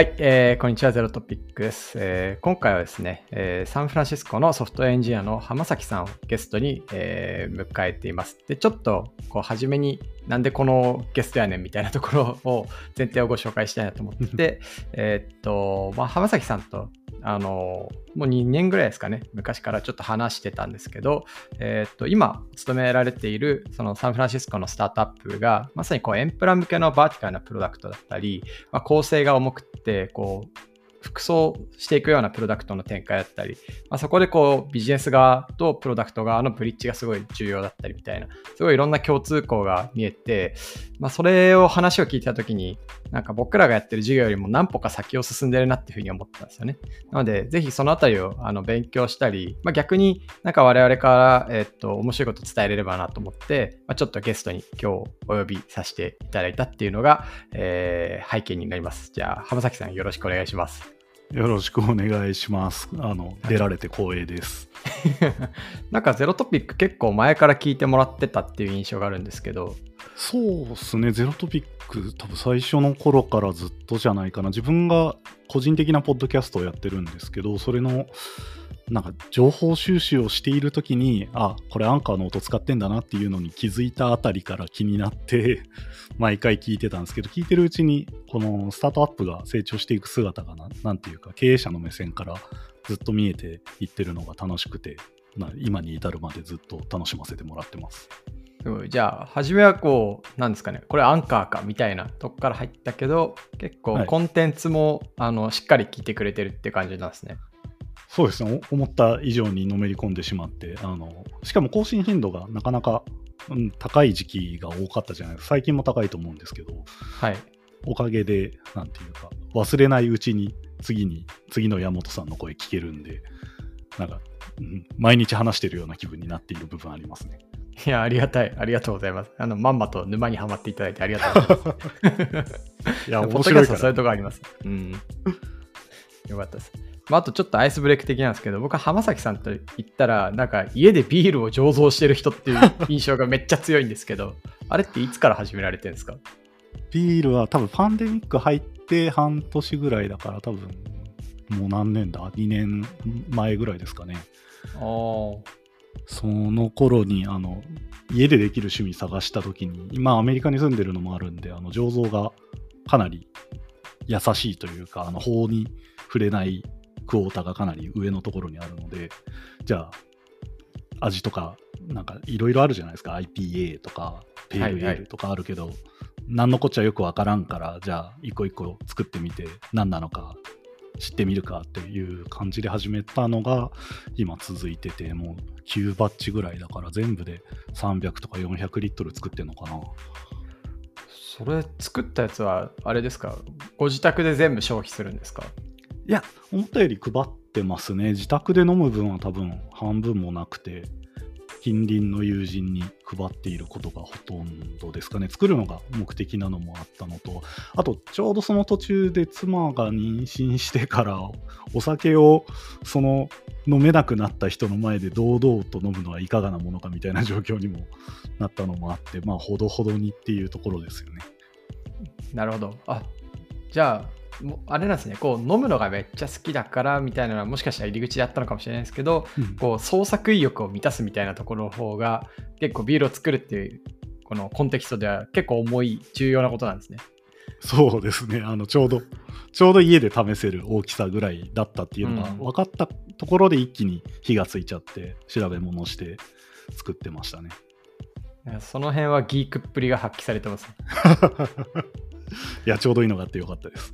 はい、えー、こんにちは、ゼロトピックです。えー、今回はですね、えー、サンフランシスコのソフトエンジニアの浜崎さんをゲストに、えー、迎えています。で、ちょっと、こう、初めになんでこのゲストやねんみたいなところを、前提をご紹介したいなと思ってて、えっと、まあ、浜崎さんとあの、もう2年ぐらいですかね、昔からちょっと話してたんですけど、えっ、と、今、勤められている、そのサンフランシスコのスタートアップが、まさにこう、エンプラ向けのバーティカルなプロダクトだったり、まあ、構成が重くて、こう、複装していくようなプロダクトの展開だったり、まあ、そこでこうビジネス側とプロダクト側のブリッジがすごい重要だったりみたいな、すごいいろんな共通項が見えて、まあ、それを話を聞いたときに、なんか僕らがやってる授業よりも何歩か先を進んでるなっていうふうに思ったんですよね。なので、ぜひそのあたりをあの勉強したり、まあ、逆になんか我々から、えっと、面白いこと伝えれればなと思って、まあ、ちょっとゲストに今日お呼びさせていただいたっていうのが、えー、背景になります。じゃあ、浜崎さんよろしくお願いします。よろしくお願いします。あの、出られて光栄です。なんかゼロトピック結構前から聞いてもらってたっていう印象があるんですけど。そうですね、ゼロトピック多分最初の頃からずっとじゃないかな。自分が個人的なポッドキャストをやってるんですけど、それのなんか情報収集をしている時にあこれアンカーの音使ってんだなっていうのに気づいたあたりから気になって 毎回聞いてたんですけど聞いてるうちにこのスタートアップが成長していく姿が何ていうか経営者の目線からずっと見えていってるのが楽しくて、まあ、今に至るまでずっと楽しませてもらってます。じゃあ、初めはこう、なんですかね、これアンカーかみたいなとこから入ったけど、結構コンテンツも、はい、あのしっかり聞いてくれてるって感じなんですね。そうですね、思った以上にのめり込んでしまって、あのしかも更新頻度がなかなか、うん、高い時期が多かったじゃないですか、最近も高いと思うんですけど、はい、おかげで、なんていうか、忘れないうちに次に、次の山本さんの声聞けるんで、なんか、うん、毎日話してるような気分になっている部分ありますね。いや、ありがたい。ありがとうございます。あの、まんまと沼にはまっていただいてありがとうございます。いや、面白いから。そういうとこあります。うん。よかったです。まあ、あとちょっとアイスブレイク的なんですけど、僕は浜崎さんと言ったら、なんか家でビールを醸造してる人っていう 印象がめっちゃ強いんですけど、あれっていつから始められてるんですか？ビールは多分パンデミック入って半年ぐらいだから多分もう何年だ ?2 年前ぐらいですかね。ああ。その頃にあの家でできる趣味探した時に今アメリカに住んでるのもあるんであの醸造がかなり優しいというかあの法に触れないクォータがかなり上のところにあるので、じゃあ、味とか、なんかいろいろあるじゃないですか。IPA とか、ペールエールとかあるけど、はいはい、何のこっちゃよくわからんから、じゃあ、一個一個作ってみて、何なのか知ってみるかっていう感じで始めたのが、今続いてて、もう9バッチぐらいだから、全部で300とか400リットル作ってんのかな。それ作ったやつは、あれですか？ご自宅で全部消費するんですか？いや、思ったより配ってますね。自宅で飲む分は多分半分もなくて、近隣の友人に配っていることがほとんどですかね。作るのが目的なのもあったのと、あと、ちょうどその途中で妻が妊娠してから、お酒をその飲めなくなった人の前で堂々と飲むのはいかがなものかみたいな状況にもなったのもあって、まあ、ほどほどにっていうところですよね。なるほど。あじゃあ、あれなんですね。こう飲むのがめっちゃ好きだからみたいなのはもしかしたら入り口であったのかもしれないですけど、うん、こう創作意欲を満たすみたいなところの方が結構ビールを作るっていうこのコンテキストでは結構重い重要なことなんですね。そうですね。あのちょうどちょうど家で試せる大きさぐらいだったっていうのが分かったところで一気に火がついちゃって調べ物して作ってましたね。その辺はギークっぷりが発揮されてます、いや、ちょうどいいのがあってよかったです。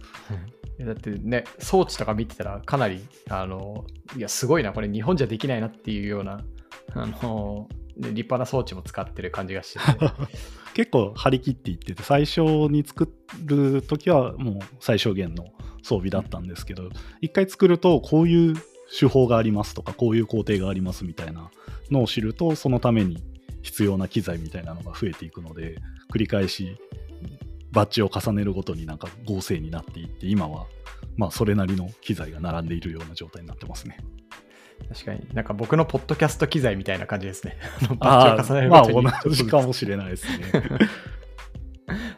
だってね、装置とか見てたら、かなり、あの、いや、すごいな、これ日本じゃできないなっていうような、あの、立派な装置も使ってる感じがしてて。結構張り切っていってて、最初に作るときはもう最小限の装備だったんですけど、一回作ると、こういう手法がありますとか、こういう工程がありますみたいなのを知ると、そのために必要な機材みたいなのが増えていくので、繰り返しバッジを重ねるごとになんか合成になっていって、今はまあそれなりの機材が並んでいるような状態になってますね。確かになんか僕のポッドキャスト機材みたいな感じですね。バッジを重ねるごとに。まあ同じかもしれないですね。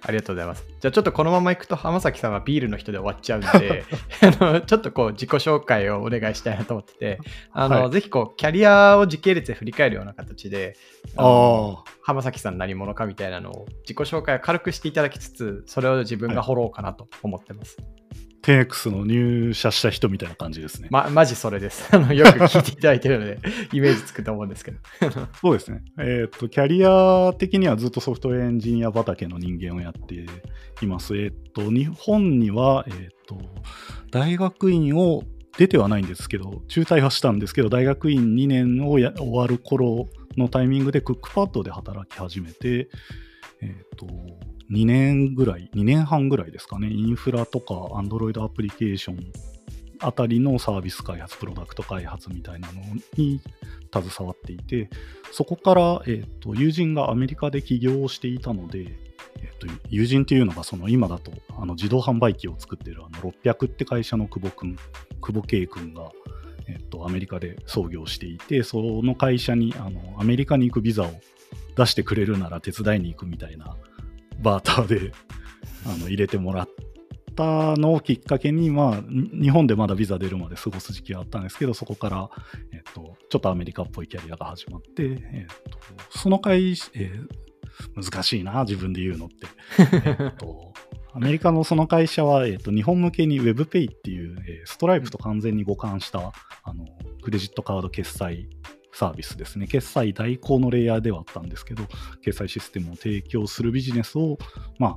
ありがとうございます。じゃあちょっとこのままいくと浜崎さんはビールの人で終わっちゃうので あのちょっとこう自己紹介をお願いしたいなと思っててあの、はい、ぜひこうキャリアを時系列で振り返るような形であ浜崎さん何者かみたいなのを自己紹介を軽くしていただきつつそれを自分が掘ろうかなと思ってます。はい 10X の入社した人みたいな感じですね。ま、マジそれです。あのよく聞いていただいてるので、イメージつくと思うんですけど。そうですね。えっ、ー、と、キャリア的にはずっとソフトウェアエンジニア畑の人間をやっています。えっ、ー、と、日本には、えっ、ー、と、大学院を出てはないんですけど、中退はしたんですけど、大学院2年を終わる頃のタイミングでクックパッドで働き始めて、えっ、と、2年ぐらい、2年半ぐらいですかね、インフラとか Android アプリケーションあたりのサービス開発、プロダクト開発みたいなのに携わっていて、そこから、えー、と友人がアメリカで起業をしていたので、えー、と友人っていうのがその今だとあの自動販売機を作ってるあの600って会社の久保君、久保圭君が、えー、とアメリカで創業していて、その会社にあのアメリカに行くビザを出してくれるなら手伝いに行くみたいなバーターであの入れてもらったのをきっかけに、まあ、日本でまだビザ出るまで過ごす時期はあったんですけど、そこから、えっと、ちょっとアメリカっぽいキャリアが始まって、えっと、その会、えー難しいな、自分で言うのって。えっとアメリカのその会社は、えっと、日本向けに WebPay っていう、えーストライプと完全に互換したあのクレジットカード決済サービスですね。決済代行のレイヤーではあったんですけど、決済システムを提供するビジネスを、まあ、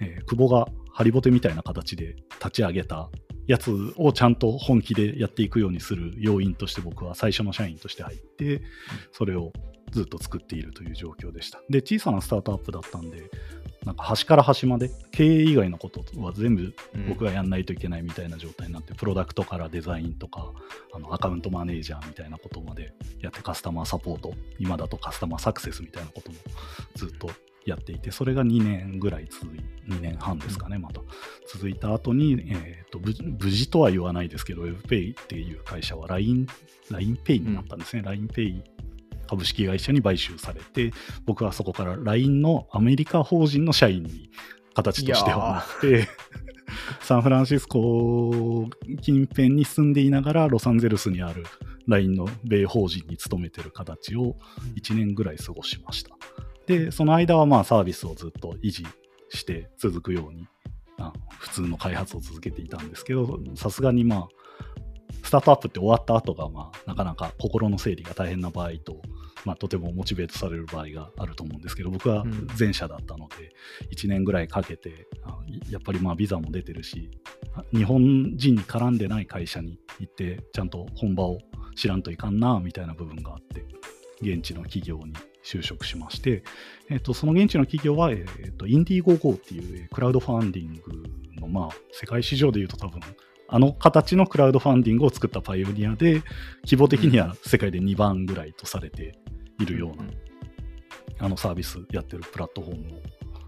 えー久保がハリボテみたいな形で立ち上げたやつをちゃんと本気でやっていくようにする要因として僕は最初の社員として入って、それをずっと作っているという状況でした。で、小さなスタートアップだったんで、なんか端から端まで経営以外のことは全部僕がやんないといけないみたいな状態になって、プロダクトからデザインとかあのアカウントマネージャーみたいなことまでやってカスタマーサポート今だとカスタマーサクセスみたいなこともずっとやっていてそれが2年ぐらい続い2年半ですかねまた。続いた後に、えー、と無無事とは言わないですけど WebPay っていう会社は LINE LINEPay になったんですね、LINEPay 株式会社に買収されて僕はそこから LINE のアメリカ法人の社員に形としてはなって サンフランシスコ近辺に住んでいながらロサンゼルスにある LINE の米法人に勤めてる形を1年ぐらい過ごしました。で、その間はまあサービスをずっと維持して続くように、あ普通の開発を続けていたんですけど、さすがにまあ、スタートアップって終わった後がまあ、なかなか心の整理が大変な場合と、まあ、とてもモチベートされる場合があると思うんですけど、僕はうん。前者だったので、1年ぐらいかけて、あやっぱりまあビザも出てるし、あ日本人に絡んでない会社に行って、ちゃんと本場を知らんといかんな、みたいな部分があって、現地の企業に就職しまして、えっと、その現地の企業は、えっと、インディーゴーゴーっていうえークラウドファンディングの、まあ、世界市場でいうと多分、あの形のクラウドファンディングを作ったパイオニアで、規模的には世界で2番ぐらいとされているような、あのサービスやってるプラットフォームを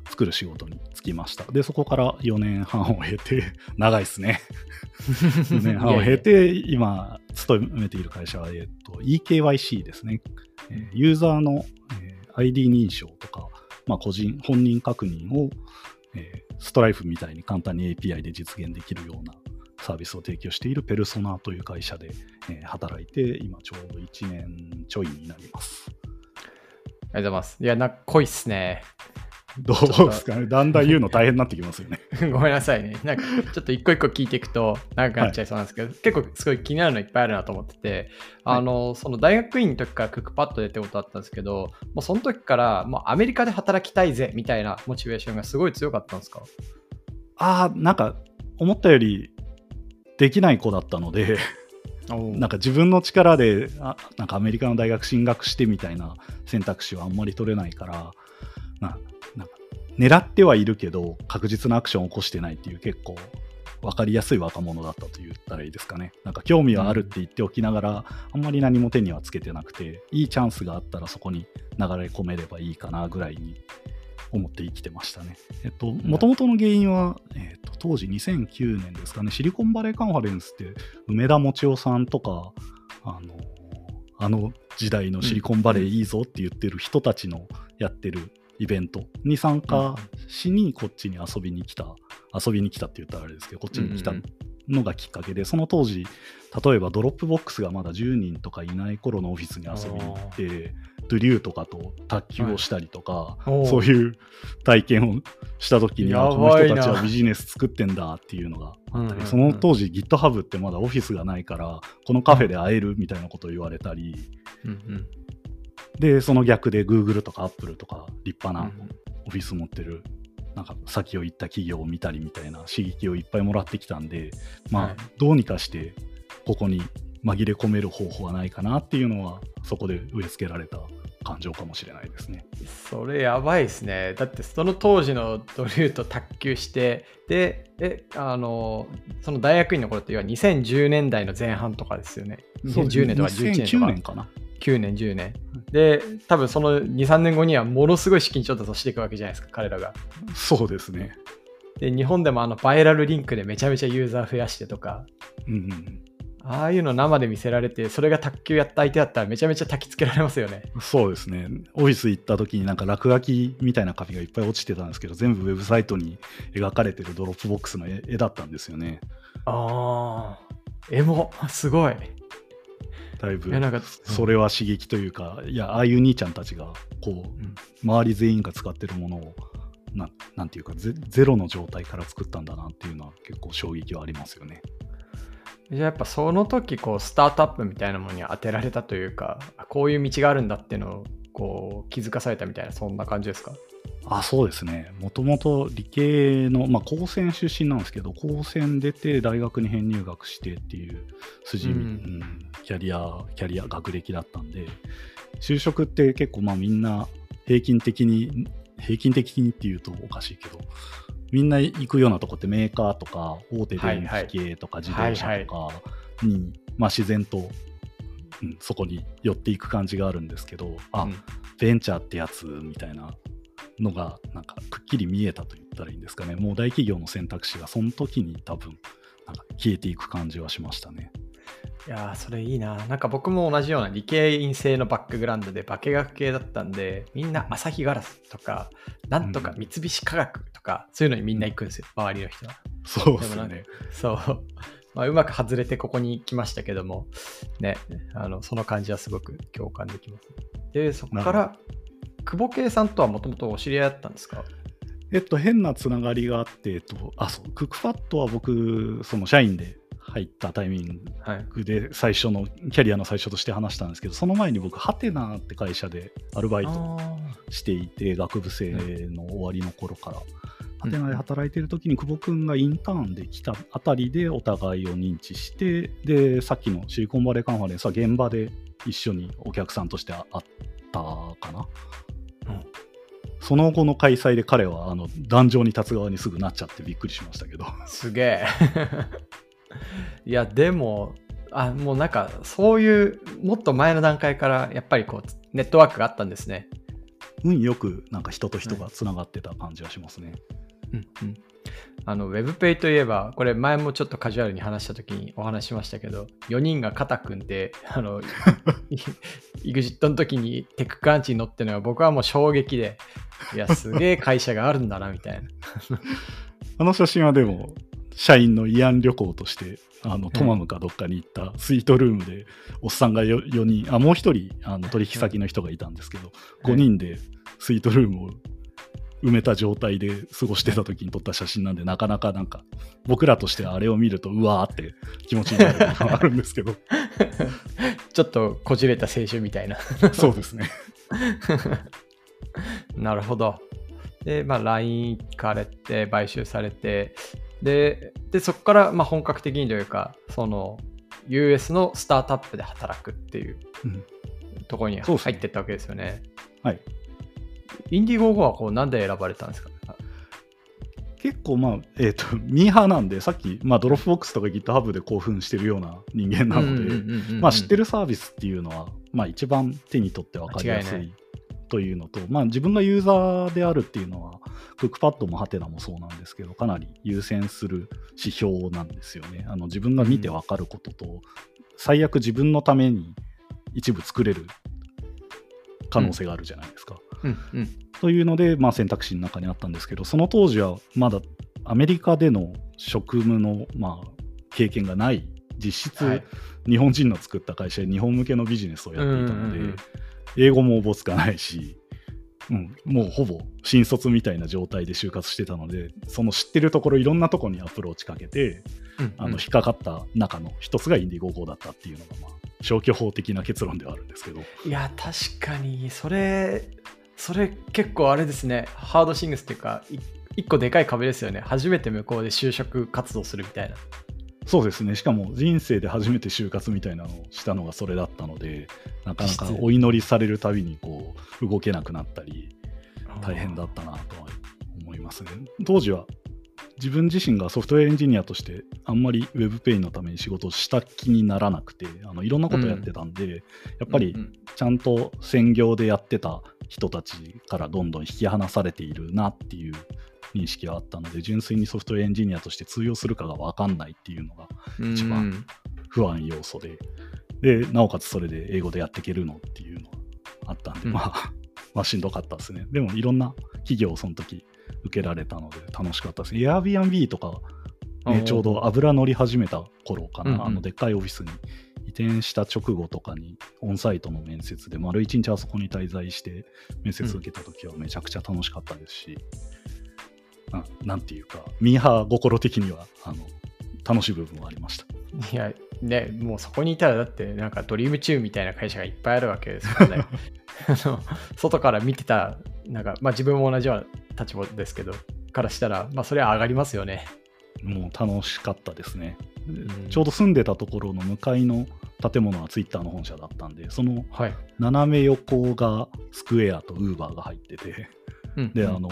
作る仕事に就きました。で、そこから4年半を経て、長いですね。4年半を経て、今、勤めている会社は、えっと、EKYC ですね。えーユーザーの、えー ID 認証とか、まあ、個人、本人確認を、えーストライフみたいに簡単に API で実現できるようなサービスを提供しているペルソナという会社で、えー働いて、今ちょうど1年ちょいになります。ありがとうございます。いや、なんか濃いっすね。どうですかね？だんだん言うの大変になってきますよね。ごめんなさいね。なんか、ちょっと一個一個聞いていくと長くなっちゃいそうなんですけど、結構すごい気になるのいっぱいあるなと思ってて、あの、その大学院の時からクックパッドでってことだったんですけど、もうその時からもうアメリカで働きたいぜみたいなモチベーションがすごい強かったんですか？ああ、なんか、思ったよりできない子だったので、なんか、か自分の力であなんかアメリカの大学進学してみたいな選択肢はあんまり取れないからななんか狙ってはいるけど確実なアクションを起こしてないっていう結構分かりやすい若者だったと言ったらいいですかね。なんか興味はあるって言っておきながら、あんまり何も手にはつけてなくていいチャンスがあったらそこに流れ込めればいいかなぐらいに思って生きてましたね。えっと、もともとの原因は、えっと、当時2009年ですかね、シリコンバレーカンファレンスって、梅田望夫さんとか、あの、あの時代のシリコンバレーいいぞって言ってる人たちのやってるイベントに参加しにこっちに遊びに来た、遊びに来たって言ったらあれですけど、こっちに来たのがきっかけで、その当時、例えば Dropbox がまだ10人とかいない頃のオフィスに遊びに行って、ドゥリューとかと卓球をしたりとか、おー。そういう体験をした時にこの人たちはビジネス作ってんだっていうのがあったり、その当時 GitHub ってまだオフィスがないから、このカフェで会えるみたいなことを言われたり、うんうん。で、その逆で Google とか Apple とか立派なうん。オフィス持ってる、なんか先を行った企業を見たりみたいな刺激をいっぱいもらってきたんで、まあ、はい。どうにかしてここに紛れ込める方法はないかなっていうのは、そこで植え付けられた感情かもしれないですね。それやばいですね。だってその当時のドリューと卓球して、で、え、あの、その大学院の頃って要は2010年代の前半とかですよね。2010年とか11年と2009か。年かな。9年、10年。で、多分その2、3年後にはものすごい資金調達をしていくわけじゃないですか、彼らが。そうですね。で、日本でもあのバイラルリンクでめちゃめちゃユーザー増やしてとか、うんうんああいうの生で見せられて、それが卓球やった相手だったらめちゃめちゃ焚きつけられますよね。うん、そうですね。オフィス行った時になんか落書きみたいな紙がいっぱい落ちてたんですけど、全部ウェブサイトに描かれてる Dropbox の絵絵だったんですよね。ああ、エモ、すごい。だいぶそれは刺激というか、いや、ああいう兄ちゃんたちが、こう、周り全員が使ってるものを、なんなんていうかゼ、ゼロの状態から作ったんだなっていうのは結構衝撃はありますよね。じゃあやっぱその時こうスタートアップみたいなものに当てられたというかあこういう道があるんだっていうのをこう気づかされたみたいなそんな感じですか？あそうですね。もともと理系の、まあ、高専出身なんですけど、高専出て大学に編入学してっていう筋、うんうんキャリア、キャリア、学歴だったんで、就職って結構まあみんな平均的に、平均的にっていうとおかしいけど、みんな行くようなとこってメーカーとか大手電機系とか自動車とかに、まあ自然と、うん、そこに寄っていく感じがあるんですけど、あ、うん。ベンチャーってやつみたいなのがなんかくっきり見えたと言ったらいいんですかね。もう大企業の選択肢がその時に多分なんか消えていく感じはしましたね。いやーそれいいななんか僕も同じような理系院生のバックグラウンドで化学系だったんでみんな朝日ガラスとかなんとか三菱化学とかそういうのにみんな行くんですよ周りの人は。そうですね。そう、まあ、うまく外れてここに来ましたけどもねあのその感じはすごく共感できます。でそこから久保圭さんとはもともとお知り合いだったんですか？えっと変なつながりがあって、えっと、あそうクックファットは僕その社員で入ったタイミンはい。グで最初のキャリアの最初として話したんですけどその前に僕ハテナって会社でアルバイトあしていて、学部生の終わりの頃から、うんハテナで働いてる時に久保君がインターンで来たあたりでお互いを認知して、で、さっきのシリコンバレーカンファレンスは現場で一緒にお客さんとして会ったかな。うんその後の開催で彼はあの壇上に立つ側にすぐなっちゃってびっくりしましたけど。ーすげえいやでもあもうなんかそういうもっと前の段階からやっぱりこうネットワークがあったんですね運よくなんか人と人がつながってた感じはしますね。うんうん。あの WebPay といえば、これ前もちょっとカジュアルに話したときにお話ししましたけど、4人が肩組んで、あの、EXIT の時にテッククランチに乗ってるのは僕はもう衝撃で、いや、すげえ会社があるんだな、みたいな。あの写真はでも、社員の慰安旅行として、あのトマムかどっかに行ったスイートルームで、おっさんが 4, 人、あもう1人あの取引先の人がいたんですけど、5人でスイートルームを埋めた状態で過ごしてた時に撮った写真なんで、なかなかなんか、僕らとしてはあれを見ると、うわーって気持ちになることがあるんですけど、ちょっとこじれた青春みたいな。そうですね。なるほど。で、まあ、LINE 行かれて、買収されて、で、でそこからまあ本格的にというか、その、US のスタートアップで働くっていううんところに入ってったわけですよね。はい。 Indiegogo はこうなんで選ばれたんですか？結構まあ、えっ、と、ミーハーなんで、さっき、まあ、 Dropbox とか GitHub で興奮してるような人間なので、まあ、知ってる。るサービスっていうのは、まあ、一番手に取って分かりやすいいというのと、まあ、自分がユーザーであるっていうのは、クックパッドもはてなもそうなんですけど、かなり優先する指標なんですよね。あの自分が見て分かることと、最悪自分のために一部作れる可能性があるじゃないですか。うんうん。というので、まあ、選択肢の中にあったんですけど、その当時はまだアメリカでの職務の、まあ、経験がない、実質、はい。日本人の作った会社で日本向けのビジネスをやっていたので、うんうんうん英語もおぼつかないし、うん、もうほぼ新卒みたいな状態で就活してたので、その知ってるところ、いろんなところにアプローチかけて、うんあの引っかかった中の一つがインディゴ号だったっていうのが、まあ、消去法的な結論ではあるんですけど、いや確かにそれそれ結構あれですね。ハードシングスっていうかい一個でかい壁ですよね。初めて向こうで就職活動するみたいな。そうですね、しかも人生で初めて就活みたいなのをしたのがそれだったので、なかなかお祈りされるたびにこう動けなくなったり、大変だったなとは思いますね。当時は自分自身がソフトウェアエンジニアとしてあんまり WebPay のために仕事をした気にならなくてあのいろんなことやってたんで、やっぱりうんうん。ちゃんと専業でやってた人たちからどんどん引き離されているなっていう認識はあったので純粋にソフトウェアエンジニアとして通用するかが分かんないっていうのが一番うん不安要素で。でなおかつそれで英語でやっていけるのっていうのがあったんで、うん。まあまあしんどかったですね。でもいろんな企業をその時受けられたので楽しかったです。Airbnb とか、ね、ちょうど油乗り始めた頃かな、うんうん。あのでっかいオフィスに移転した直後とかにオンサイトの面接で丸一日あそこに滞在して面接受けた時はめちゃくちゃ楽しかったですし、ななんていうかミーハー心的にはあの楽しい部分はありました。いやねもうそこにいたらだってなんかドリームチューンみたいな会社がいっぱいあるわけですからね。外から見てたなんかまあ自分も同じような立場ですけどからしたらまあそれは上がりますよね。もう楽しかったですね。ん。ちょうど住んでたところの向かいの建物はツイッターの本社だったんで、そのはい、斜め横がスクエアとウーバーが入ってて、うん。で、あの、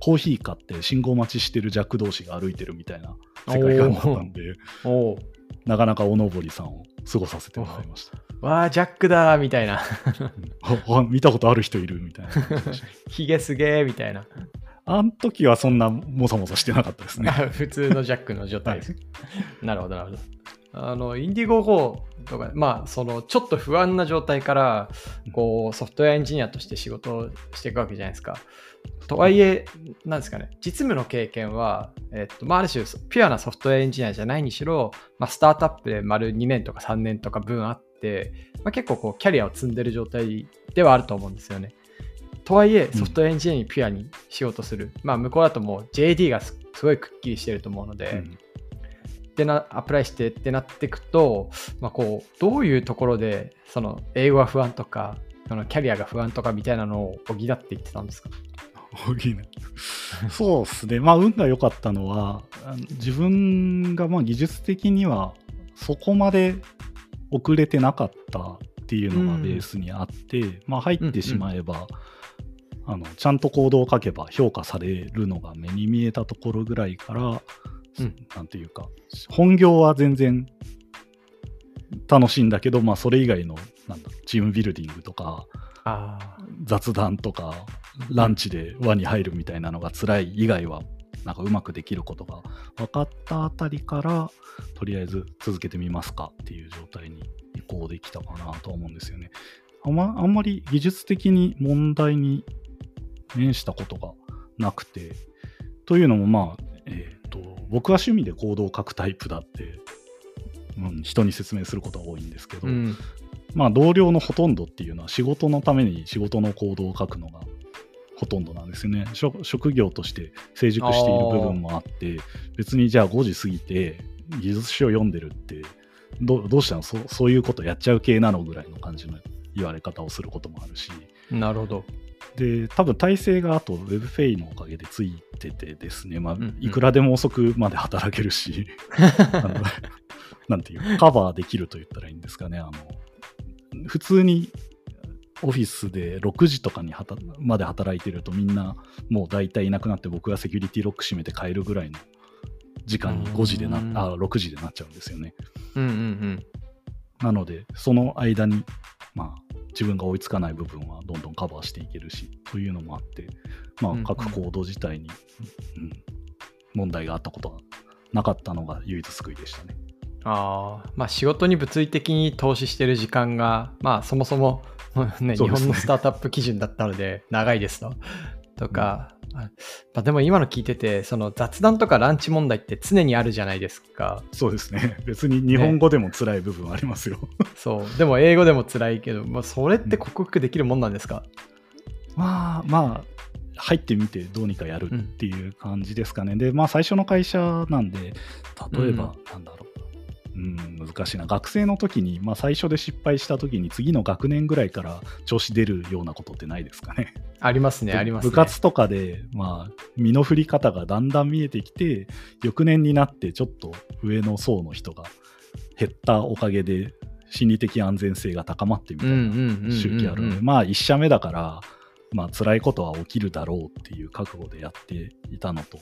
コーヒー買って信号待ちしてるジャック同士が歩いてるみたいな世界観だったんで、なかなかおのぼりさんを過ごさせてもらいました。わあジャックだーみたいな見たことある人いるみたいな感じでした。ヒゲすげーみたいなあの時はそんなもさもさしてなかったですね。普通のジャックの状態です。なるほど、なるほど。あの、インディゴ GO とか、まあ、その、ちょっと不安な状態から、こう、ソフトウェアエンジニアとして仕事をしていくわけじゃないですか。とはいえ、なんですかね、実務の経験は、えっと、まあ、ある種、ピュアなソフトウェアエンジニアじゃないにしろ、まあ、スタートアップで丸2年とか3年とか分あって、まあ、結構こう、キャリアを積んでる状態ではあると思うんですよね。とはいえ、ソフトウェアエンジニアにピュアに仕事する。まあ、向こうだともう JD がすすごいくっきりしてると思うので、うんでなアプライしてってなっていくと、まあ、こうどういうところでその英語が不安とかそのキャリアが不安とかみたいなのを補っていってたんですか？補うそうですね、まあ、運が良かったのは、自分がまあ技術的にはそこまで遅れてなかったっていうのがベースにあって、まあ、入ってしまえば、あのちゃんとコードを書けば評価されるのが目に見えたところぐらいから、うん。なんていうか、本業は全然楽しいんだけど、まあ、それ以外のなんだチームビルディングとか、雑談とかランチで輪に入るみたいなのが辛い以外はなんかうまくできることが分かったあたりからとりあえず続けてみますかっていう状態に移行できたかなと思うんですよね。あんまあんまり技術的に問題に面したことがなくてというのもまあ、えー、と僕は趣味でコードを書くタイプだって、人に説明することが多いんですけど、うんまあ、同僚のほとんどっていうのは仕事のために仕事の行動を書くのがほとんどなんですよね。職職業として成熟している部分もあって、別にじゃあ5時過ぎて技術書を読んでるってどうどうしたの？そそういうことやっちゃう系なのぐらいの感じの言われ方をすることもあるし。なるほどで、多分体制があと WebFay のおかげでついててですね、まあうんうん。いくらでも遅くまで働けるし、あのなんていうカバーできると言ったらいいんですかね。あの普通にオフィスで6時とかにまで働いてるとみんなもう大体いなくなって僕がセキュリティロック閉めて帰るぐらいの時間に5時でなうんあ6時でなっちゃうんですよね。うんうんうん。なのでその間にまあ自分が追いつかない部分はどんどんカバーしていけるしというのもあってまあうんうん各コード自体に、うん問題があったことがなかったのが唯一救いでしたね。ああまあ仕事に物理的に投資してる時間がまあそもそも ね、日本のスタートアップ基準だったので、長いですと。とか、あまあでも今の聞いてて、その雑談とかランチ問題って常にあるじゃないですか。そうですね。別に日本語でも辛い部分ありますよ。そう。でも英語でも辛いけど、まあ、それって克服できるもんなんですか、まあまあ、入ってみてどうにかやるっていう感じですかね。で、まあ最初の会社なんで、例えば、なんだろう。うん、難しいな。学生の時に、まあ最初で失敗した時に次の学年ぐらいから調子出るようなことってないですかね。ありますね、ありますね。部活とかで、まあ、身の振り方がだんだん見えてきて、翌年になってちょっと上の層の人が減ったおかげで、心理的安全性が高まってみたいな周期あるので、まあ、1社目だから、まあ、辛いことは起きるだろうっていう覚悟でやっていたのと、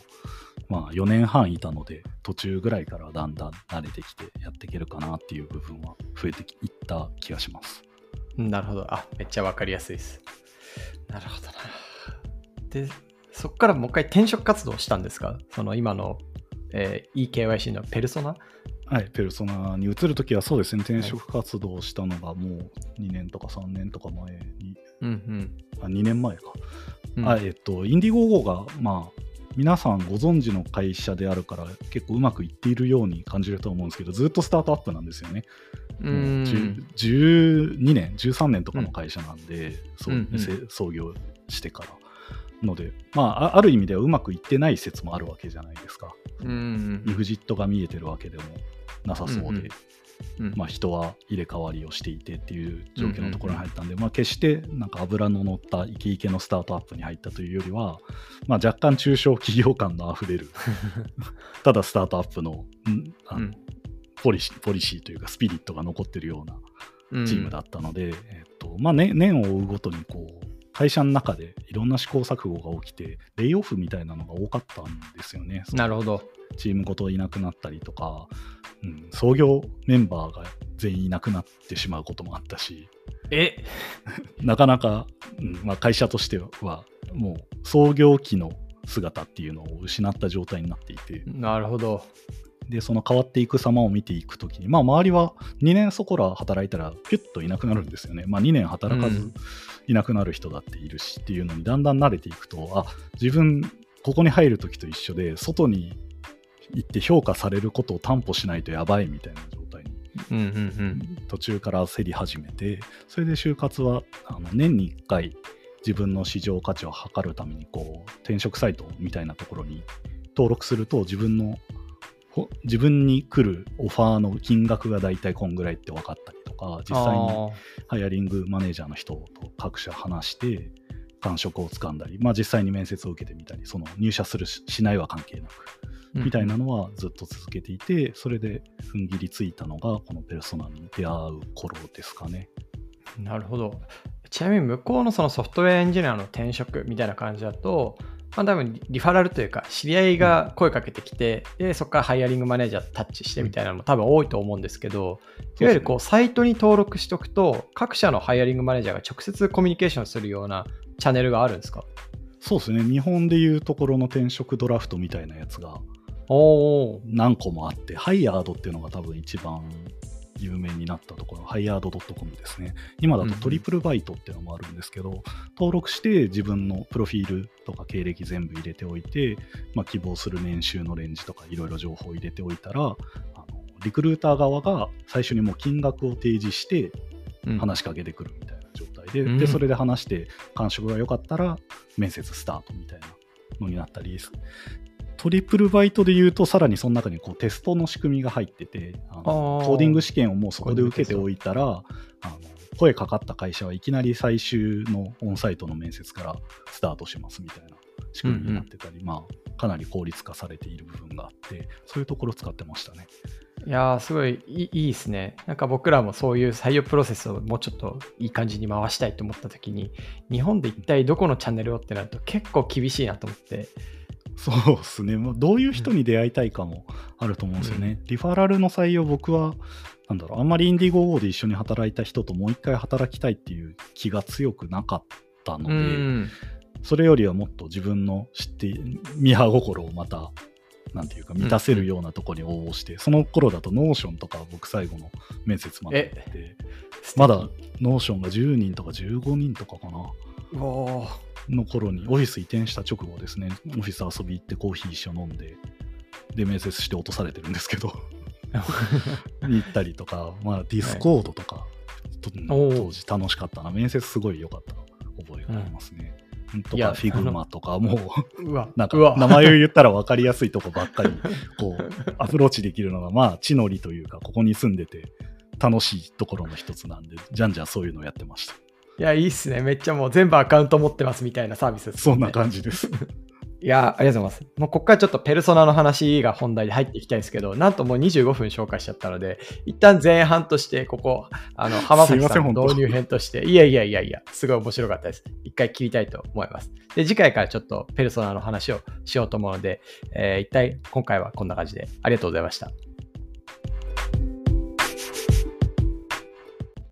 まあ、4年半いたので、途中ぐらいからだんだん慣れてきてやっていけるかなっていう部分は増えていった気がします。なるほど。あ、めっちゃわかりやすいです。なるほどな。で、そこからもう一回転職活動したんですか？その今の、えー、EKYC のペルソナ？はい、ペルソナに移るときはそうですね、転職活動したのがもう2年とか3年とか前に、うんうん。あ2年前か。うんあえっと、インディゴーゴが、まあ、皆さんご存知の会社であるから結構うまくいっているように感じると思うんですけどずっとスタートアップなんですよね。うん10 12年13年とかの会社なんで、そううん創業してから。ので、まあ、あある意味ではうまくいってない説もあるわけじゃないですか。うんイグジットが見えてるわけでもなさそうで、うんうんうん。まあ、人は入れ替わりをしていてっていう状況のところに入ったんで、まあ、決してなんか油の乗ったイケイケのスタートアップに入ったというよりは、まあ、若干中小企業感のあふれる ただスタートアップのんあのうん。ポリシーポリシーというかスピリットが残ってるようなうん。チームだったので、えっとまあね、年を追うごとにこう会社の中でいろんな試行錯誤が起きてレイオフみたいなのが多かったんですよね。なるほど。チームごといなくなったりとか、うん、創業メンバーが全員いなくなってしまうこともあったし、え？なかなか、うんまあ、会社としては、もう創業期の姿っていうのを失った状態になっていて、なるほど。で、その変わっていく様を見ていくときに、まあ、周りは2年そこら働いたら、ピュッといなくなるんですよね。まあ、2年働かずうんいなくなる人だっているしっていうのに、だんだん慣れていくと、あ、自分、ここに入るときと一緒で、外に行って評価されることを担保しないとやばいみたいな状態にうんうん途中から焦り始めてそれで就活はあの年に1回自分の市場価値を測るためにこう転職サイトみたいなところに登録すると自分のほ自分に来るオファーの金額が大体こんぐらいって分かったりとか実際にあハイアリングマネージャーの人と各社話して感触をつかんだり、まあ、実際に面接を受けてみたりその入社するししないは関係なくーみたいなのはずっと続けていて、それで踏ん切りついたのが、このペルソナに出会う頃ですかね。なるほど。ちなみに向こうのそのソフトウェアエンジニアの転職みたいな感じだと、まあ多分リリファラルというか、知り合いが声かけてきて、で、そこからハイアリングマネージャーとタッチしてみたいなのも多分多いと思うんですけど、いわゆるこう、サイトに登録しておくと、各社のハイアリングマネージャーが直接コミュニケーションするようなチャンネルがあるんですか？そうですね、日本でいうところの転職ドラフトみたいなやつが。何個もあって、ハイヤードっていうのが多分一番有名になったところ、ハイヤード .com ですね。今だとトリプルバイトっていうのもあるんですけど、登録して自分のプロフィールとか経歴全部入れておいて、まあ、希望する年収のレンジとかいろいろ情報を入れておいたら、あのリクルーター側が最初にもう金額を提示してうん。話しかけてくるみたいな状態で、うん。でそれで話して感触が良かったら面接スタートみたいなのになったりトリプルバイトで言うとさらにその中にこうテストの仕組みが入っててあのコーディング試験をもうそこで受けておいたらあの声かかった会社はいきなり最終のオンサイトの面接からスタートしますみたいな仕組みになってたり、まあ、かなり効率化されている部分があってそういうところ使ってましたね。いやー、すごいいいいいですね。なんか僕らもそういう採用プロセスをもうちょっといい感じに回したいと思った時に、日本で一体どこのチャンネルをってなると結構厳しいなと思って。そうですね。まあどういう人に出会いたいかもあると思うんですよね。リファラルの採用、僕は、なんだろう、あんまりインディゴーで一緒に働いた人ともう一回働きたいっていう気が強くなかったのうで、ん。それよりはもっと自分の知って、ミーハー心をまた、なんていうか、満たせるようなところに応募して、その頃だと Notion とか僕最後の面接まで行って、まだ Notion が10人とか15人とかかな。おーの頃にオフィス移転した直後ですね、オフィス遊び行ってコーヒー一緒飲んで、で、面接して落とされてるんですけど、に 行ったりとか、まあ、 Discord とか、とおー。当時楽しかったな、面接すごい良かった覚えがありますね。というか、 Figma とか、もう、なんか名前を言ったら分かりやすいとこばっかり、こう、アプローチできるのが、まあ、地の利というか、ここに住んでて楽しいところの一つなんで、じゃんじゃんそういうのをやってました。いや、いいっすね。めっちゃもう全部アカウント持ってますみたいなサービスです、そんな感じです。いや、ありがとうございます。もうここからちょっとペルソナの話が本題で入っていきたいんですけど、なんともう25分紹介しちゃったので、一旦前半として、ここ、あの、浜崎さんの導入編として、いやいやいやいや、すごい面白かったです。一回切りたいと思います。で、次回からちょっとペルソナの話をしようと思うので、えー一体今回はこんな感じでありがとうございました。